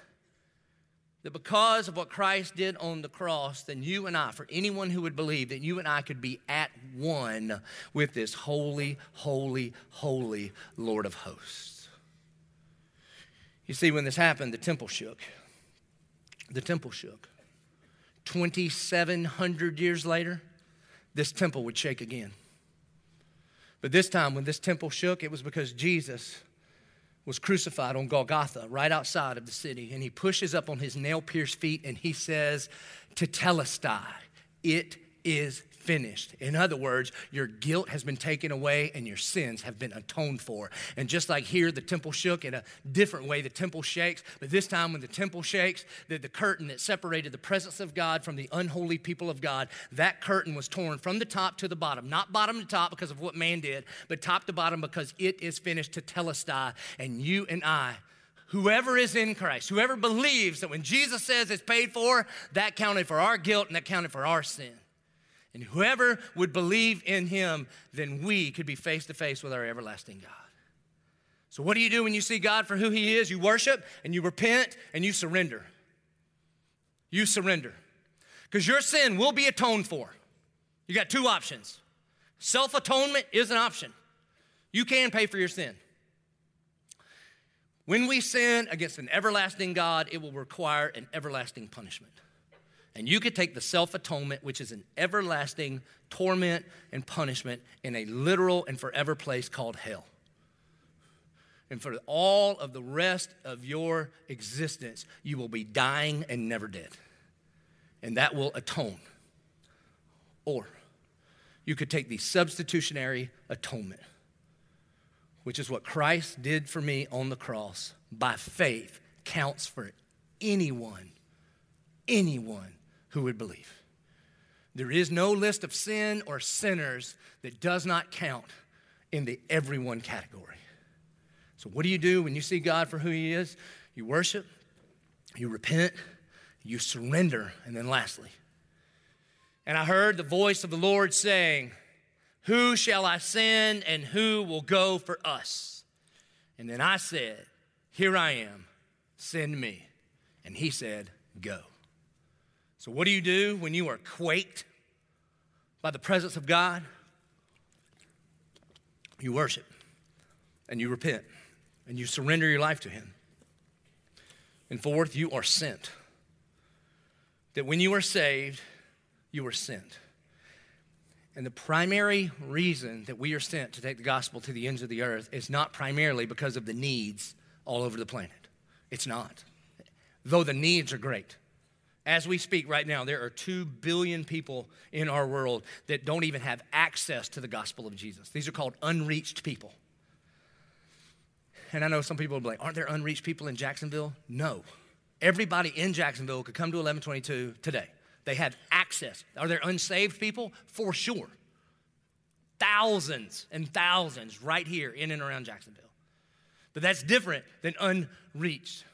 that because of what Christ did on the cross, then you and I, for anyone who would believe that you and I could be at one with this holy, holy, holy Lord of hosts. You see, when this happened, the temple shook. The temple shook. 2,700 years later, this temple would shake again. But this time, when this temple shook, it was because Jesus was crucified on Golgotha, right outside of the city. And he pushes up on his nail pierced feet and he says, "To Tetelestai, it is finished. In other words, your guilt has been taken away and your sins have been atoned for. And just like here, the temple shook in a different way, the temple shakes, but this time when the temple shakes, the, the curtain that separated the presence of God from the unholy people of God, that curtain was torn from the top to the bottom. Not bottom to top because of what man did, but top to bottom because it is finished To tell us, tetelestai. And you and I, whoever is in Christ, whoever believes that when Jesus says it's paid for, that counted for our guilt and that counted for our sin. And whoever would believe in him, then we could be face to face with our everlasting God. So, what do you do when you see God for who he is? You worship and you repent and you surrender. You surrender. Because your sin will be atoned for. You got two options self atonement is an option. You can pay for your sin. When we sin against an everlasting God, it will require an everlasting punishment. And you could take the self atonement, which is an everlasting torment and punishment in a literal and forever place called hell. And for all of the rest of your existence, you will be dying and never dead. And that will atone. Or you could take the substitutionary atonement which is what Christ did for me on the cross, by faith counts for anyone, anyone who would believe. There is no list of sin or sinners that does not count in the everyone category. So, what do you do when you see God for who He is? You worship, you repent, you surrender, and then lastly, and I heard the voice of the Lord saying, who shall I send and who will go for us? And then I said, Here I am, send me. And he said, Go. So, what do you do when you are quaked by the presence of God? You worship and you repent and you surrender your life to Him. And fourth, you are sent. That when you are saved, you are sent. And the primary reason that we are sent to take the gospel to the ends of the earth is not primarily because of the needs all over the planet. It's not. Though the needs are great. As we speak right now, there are 2 billion people in our world that don't even have access to the gospel of Jesus. These are called unreached people. And I know some people will be like, aren't there unreached people in Jacksonville? No. Everybody in Jacksonville could come to 1122 today. They have access. Are there unsaved people? For sure. Thousands and thousands right here in and around Jacksonville. But that's different than unreached.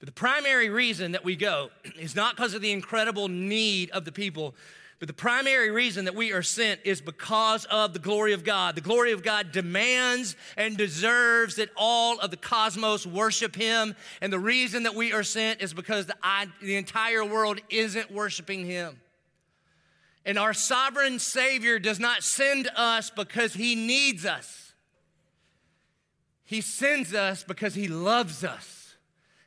But the primary reason that we go is not because of the incredible need of the people, but the primary reason that we are sent is because of the glory of God. The glory of God demands and deserves that all of the cosmos worship Him. And the reason that we are sent is because the, the entire world isn't worshiping Him. And our sovereign Savior does not send us because He needs us, He sends us because He loves us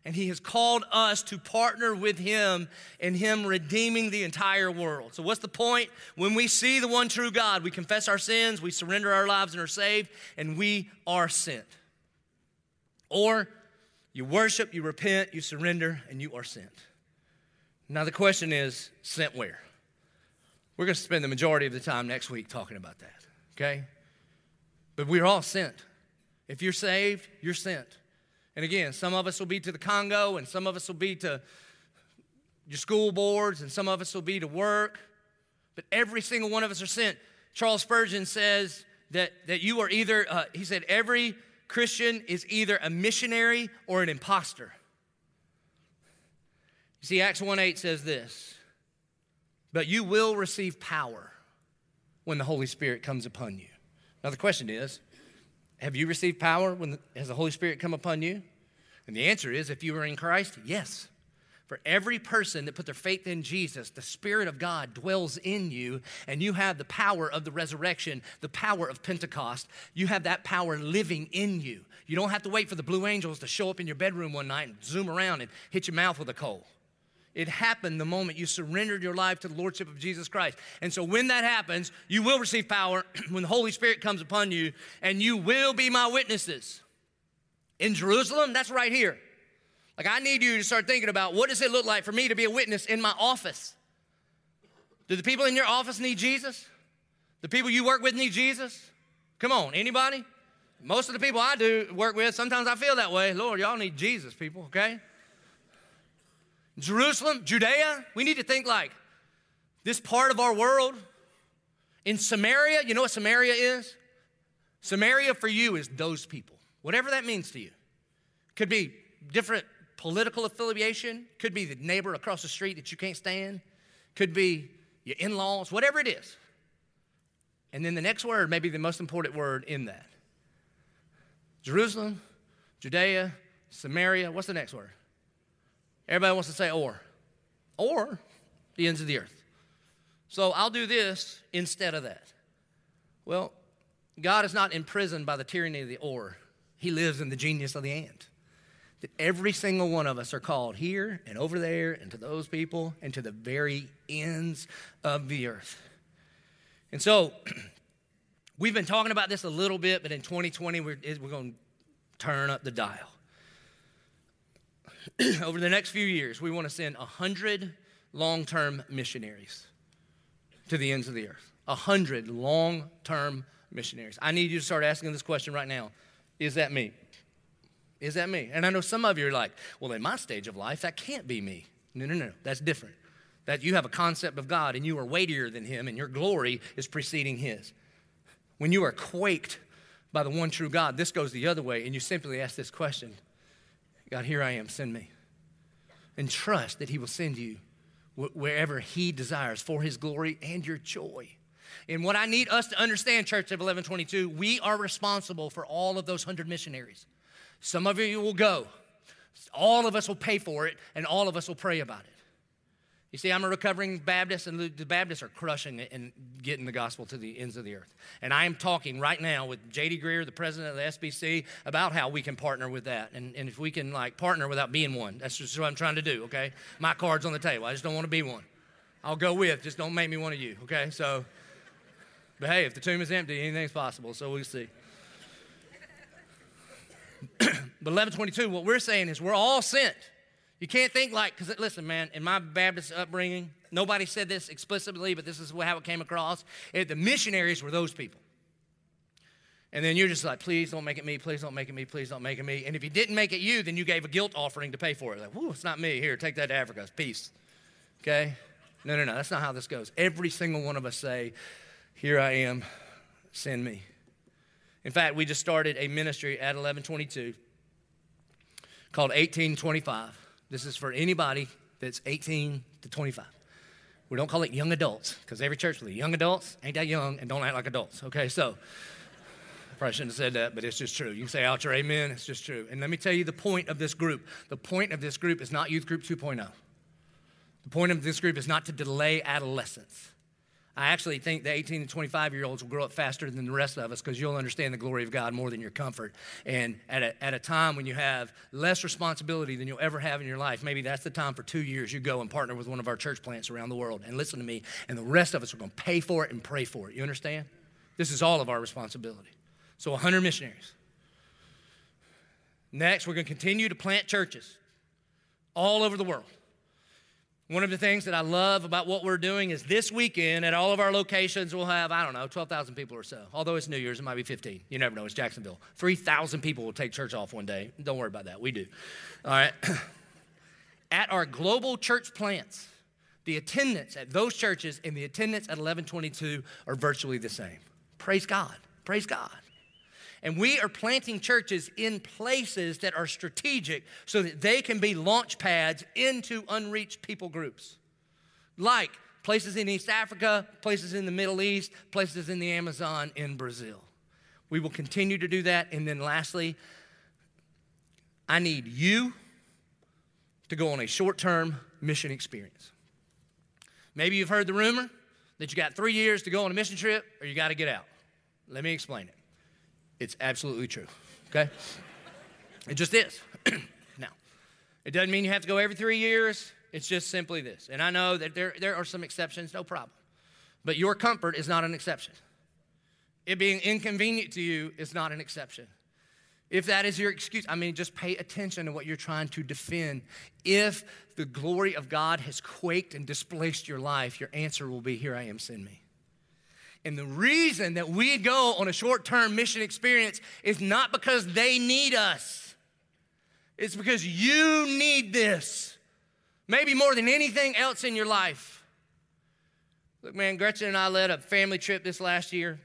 and he has called us to partner with him in him redeeming the entire world. So, what's the point? When we see the one true God, we confess our sins, we surrender our lives and are saved, and we are sent. Or you worship, you repent, you surrender, and you are sent. Now, the question is sent where? We're going to spend the majority of the time next week talking about that, okay? But we're all sent. If you're saved, you're sent. And again, some of us will be to the Congo, and some of us will be to your school boards, and some of us will be to work. But every single one of us are sent. Charles Spurgeon says that, that you are either, uh, he said, every Christian is either a missionary or an impostor. You see, Acts 1 8 says this, but you will receive power when the Holy Spirit comes upon you. Now, the question is, have you received power when the, has the Holy Spirit come upon you? And the answer is if you are in Christ, yes. For every person that put their faith in Jesus, the Spirit of God dwells in you, and you have the power of the resurrection, the power of Pentecost. You have that power living in you. You don't have to wait for the blue angels to show up in your bedroom one night and zoom around and hit your mouth with a coal. It happened the moment you surrendered your life to the Lordship of Jesus Christ. And so when that happens, you will receive power when the Holy Spirit comes upon you, and you will be my witnesses. In Jerusalem, that's right here. Like, I need you to start thinking about what does it look like for me to be a witness in my office? Do the people in your office need Jesus? The people you work with need Jesus? Come on, anybody? Most of the people I do work with, sometimes I feel that way. Lord, y'all need Jesus, people, okay? Jerusalem, Judea, we need to think like this part of our world. In Samaria, you know what Samaria is? Samaria for you is those people, whatever that means to you. Could be different political affiliation, could be the neighbor across the street that you can't stand, could be your in laws, whatever it is. And then the next word, maybe the most important word in that Jerusalem, Judea, Samaria. What's the next word? Everybody wants to say or. Or the ends of the earth. So I'll do this instead of that. Well, God is not imprisoned by the tyranny of the or, He lives in the genius of the and. That every single one of us are called here and over there and to those people and to the very ends of the earth. And so we've been talking about this a little bit, but in 2020, we're, we're going to turn up the dial. Over the next few years, we want to send 100 long term missionaries to the ends of the earth. 100 long term missionaries. I need you to start asking this question right now Is that me? Is that me? And I know some of you are like, well, in my stage of life, that can't be me. No, no, no, that's different. That you have a concept of God and you are weightier than Him and your glory is preceding His. When you are quaked by the one true God, this goes the other way and you simply ask this question God, here I am, send me. And trust that He will send you wherever He desires for His glory and your joy. And what I need us to understand, Church of 1122, we are responsible for all of those 100 missionaries. Some of you will go, all of us will pay for it, and all of us will pray about it. You see, I'm a recovering Baptist, and the Baptists are crushing it and getting the gospel to the ends of the earth. And I am talking right now with J.D. Greear, the president of the SBC, about how we can partner with that. And, and if we can, like, partner without being one, that's just what I'm trying to do, okay? My card's on the table. I just don't want to be one. I'll go with, just don't make me one of you, okay? So, but hey, if the tomb is empty, anything's possible, so we'll see. but 1122, what we're saying is we're all sent. You can't think like, because listen, man, in my Baptist upbringing, nobody said this explicitly, but this is how it came across. It, the missionaries were those people. And then you're just like, please don't make it me, please don't make it me, please don't make it me. And if you didn't make it you, then you gave a guilt offering to pay for it. Like, whoo, it's not me. Here, take that to Africa. Peace. Okay? No, no, no. That's not how this goes. Every single one of us say, here I am, send me. In fact, we just started a ministry at 1122 called 1825. This is for anybody that's 18 to 25. We don't call it young adults because every church with young adults ain't that young and don't act like adults. Okay, so I probably shouldn't have said that, but it's just true. You can say out your amen, it's just true. And let me tell you the point of this group. The point of this group is not Youth Group 2.0. The point of this group is not to delay adolescence. I actually think the 18 and 25 year olds will grow up faster than the rest of us because you'll understand the glory of God more than your comfort. And at a, at a time when you have less responsibility than you'll ever have in your life, maybe that's the time for two years you go and partner with one of our church plants around the world. And listen to me, and the rest of us are going to pay for it and pray for it. You understand? This is all of our responsibility. So 100 missionaries. Next, we're going to continue to plant churches all over the world. One of the things that I love about what we're doing is this weekend at all of our locations, we'll have, I don't know, 12,000 people or so. Although it's New Year's, it might be 15. You never know. It's Jacksonville. 3,000 people will take church off one day. Don't worry about that. We do. All right. at our global church plants, the attendance at those churches and the attendance at 1122 are virtually the same. Praise God. Praise God. And we are planting churches in places that are strategic so that they can be launch pads into unreached people groups. Like places in East Africa, places in the Middle East, places in the Amazon, in Brazil. We will continue to do that. And then lastly, I need you to go on a short term mission experience. Maybe you've heard the rumor that you got three years to go on a mission trip or you got to get out. Let me explain it. It's absolutely true, okay? It just is. now, it doesn't mean you have to go every three years. It's just simply this. And I know that there, there are some exceptions, no problem. But your comfort is not an exception. It being inconvenient to you is not an exception. If that is your excuse, I mean, just pay attention to what you're trying to defend. If the glory of God has quaked and displaced your life, your answer will be, Here I am, send me. And the reason that we go on a short term mission experience is not because they need us, it's because you need this. Maybe more than anything else in your life. Look, man, Gretchen and I led a family trip this last year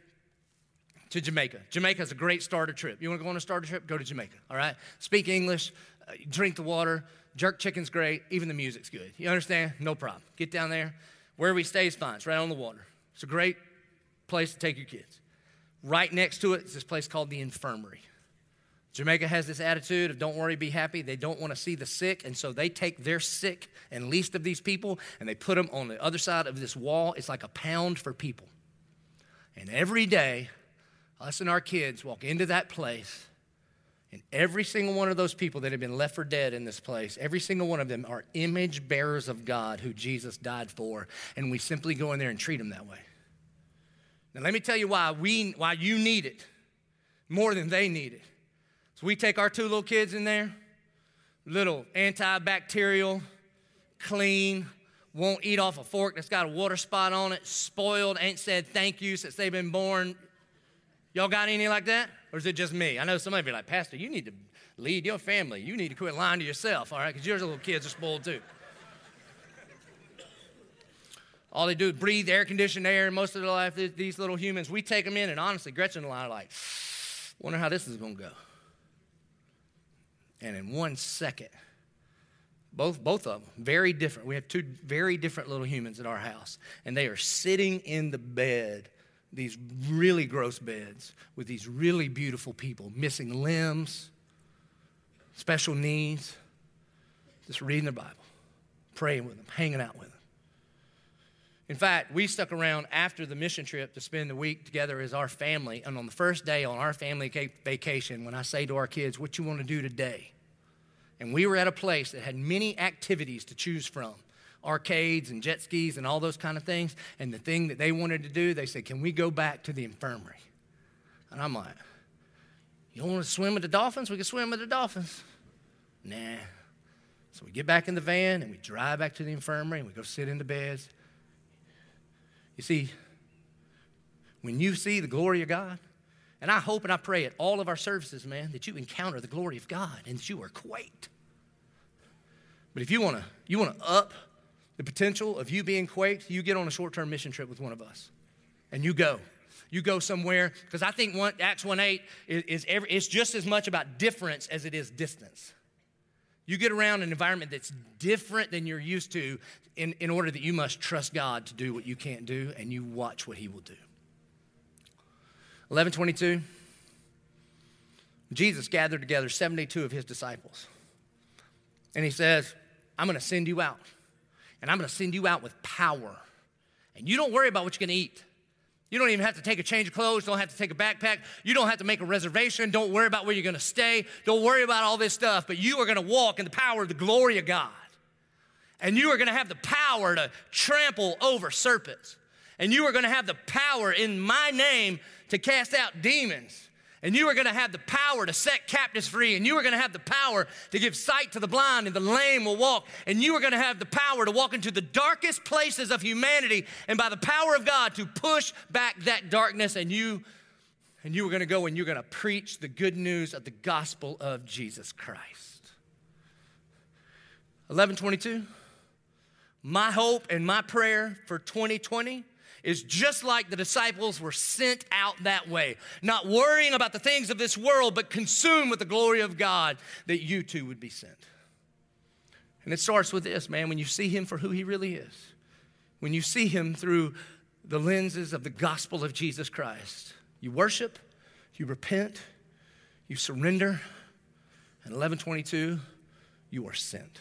to Jamaica. Jamaica is a great starter trip. You want to go on a starter trip? Go to Jamaica, all right? Speak English, uh, drink the water, jerk chicken's great, even the music's good. You understand? No problem. Get down there. Where we stay is fine. It's right on the water. It's a great place to take your kids. Right next to it is this place called the infirmary. Jamaica has this attitude of don't worry, be happy. They don't want to see the sick, and so they take their sick and least of these people and they put them on the other side of this wall. It's like a pound for people. And every day, us and our kids walk into that place, and every single one of those people that have been left for dead in this place, every single one of them are image bearers of God who Jesus died for, and we simply go in there and treat them that way. Now, let me tell you why, we, why you need it more than they need it. So, we take our two little kids in there, little antibacterial, clean, won't eat off a fork that's got a water spot on it, spoiled, ain't said thank you since they've been born. Y'all got any like that? Or is it just me? I know some of you are like, Pastor, you need to lead your family. You need to quit lying to yourself, all right? Because your little kids are spoiled too. All they do is breathe air conditioned air most of their life. These little humans, we take them in, and honestly, Gretchen and I are like, wonder how this is going to go. And in one second, both, both of them, very different. We have two very different little humans at our house, and they are sitting in the bed, these really gross beds, with these really beautiful people, missing limbs, special needs, just reading the Bible, praying with them, hanging out with them. In fact, we stuck around after the mission trip to spend the week together as our family. And on the first day on our family vacation, when I say to our kids, What you want to do today? And we were at a place that had many activities to choose from arcades and jet skis and all those kind of things. And the thing that they wanted to do, they said, Can we go back to the infirmary? And I'm like, You don't want to swim with the dolphins? We can swim with the dolphins. Nah. So we get back in the van and we drive back to the infirmary and we go sit in the beds you see, when you see the glory of God, and I hope and I pray at all of our services, man, that you encounter the glory of God and that you are quaked. But if you want to, you want to up the potential of you being quaked, you get on a short-term mission trip with one of us, and you go. You go somewhere because I think one, Acts 1:8 is, is every, it's just as much about difference as it is distance. You get around an environment that's different than you're used to in, in order that you must trust God to do what you can't do and you watch what He will do. 1122. Jesus gathered together 72 of his disciples. And he says, I'm going to send you out. And I'm going to send you out with power. And you don't worry about what you're going to eat. You don't even have to take a change of clothes, don't have to take a backpack, you don't have to make a reservation, don't worry about where you're gonna stay, don't worry about all this stuff, but you are gonna walk in the power of the glory of God. And you are gonna have the power to trample over serpents. And you are gonna have the power in my name to cast out demons and you are going to have the power to set captives free, and you are going to have the power to give sight to the blind, and the lame will walk, and you are going to have the power to walk into the darkest places of humanity, and by the power of God to push back that darkness, and you and you are going to go and you're going to preach the good news of the gospel of Jesus Christ. 1122. My hope and my prayer for 2020 is just like the disciples were sent out that way, not worrying about the things of this world, but consumed with the glory of God, that you too would be sent. And it starts with this, man, when you see him for who he really is, when you see him through the lenses of the gospel of Jesus Christ, you worship, you repent, you surrender, and 1122, you are sent.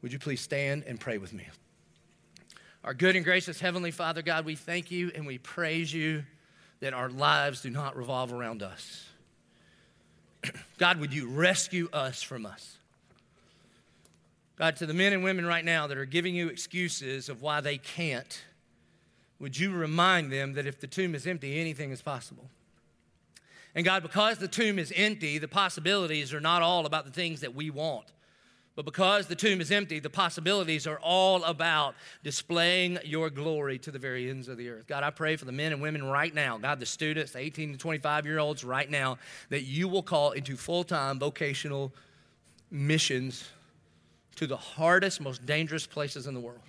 Would you please stand and pray with me? Our good and gracious Heavenly Father, God, we thank you and we praise you that our lives do not revolve around us. God, would you rescue us from us? God, to the men and women right now that are giving you excuses of why they can't, would you remind them that if the tomb is empty, anything is possible? And God, because the tomb is empty, the possibilities are not all about the things that we want. But because the tomb is empty, the possibilities are all about displaying your glory to the very ends of the earth. God, I pray for the men and women right now, God, the students, the 18 to 25 year olds right now, that you will call into full time vocational missions to the hardest, most dangerous places in the world.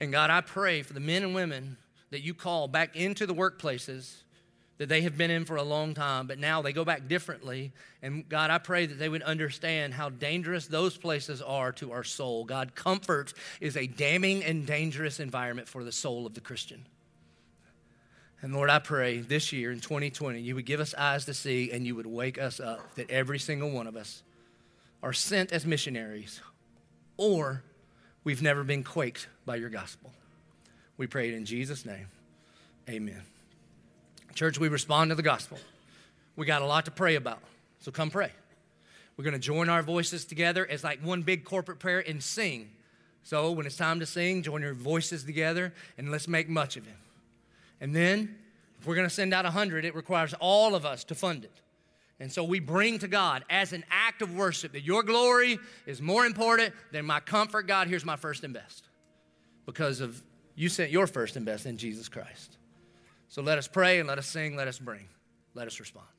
And God, I pray for the men and women that you call back into the workplaces that they have been in for a long time, but now they go back differently. And God, I pray that they would understand how dangerous those places are to our soul. God, comfort is a damning and dangerous environment for the soul of the Christian. And Lord, I pray this year in 2020, you would give us eyes to see and you would wake us up that every single one of us are sent as missionaries or we've never been quaked by your gospel. We pray it in Jesus' name. Amen. Church, we respond to the gospel. We got a lot to pray about, so come pray. We're going to join our voices together as like one big corporate prayer and sing. So when it's time to sing, join your voices together and let's make much of it. And then, if we're going to send out 100, it requires all of us to fund it. And so we bring to God as an act of worship that your glory is more important than my comfort. God, here's my first and best. Because of you sent your first and best in Jesus Christ. So let us pray and let us sing, let us bring, let us respond.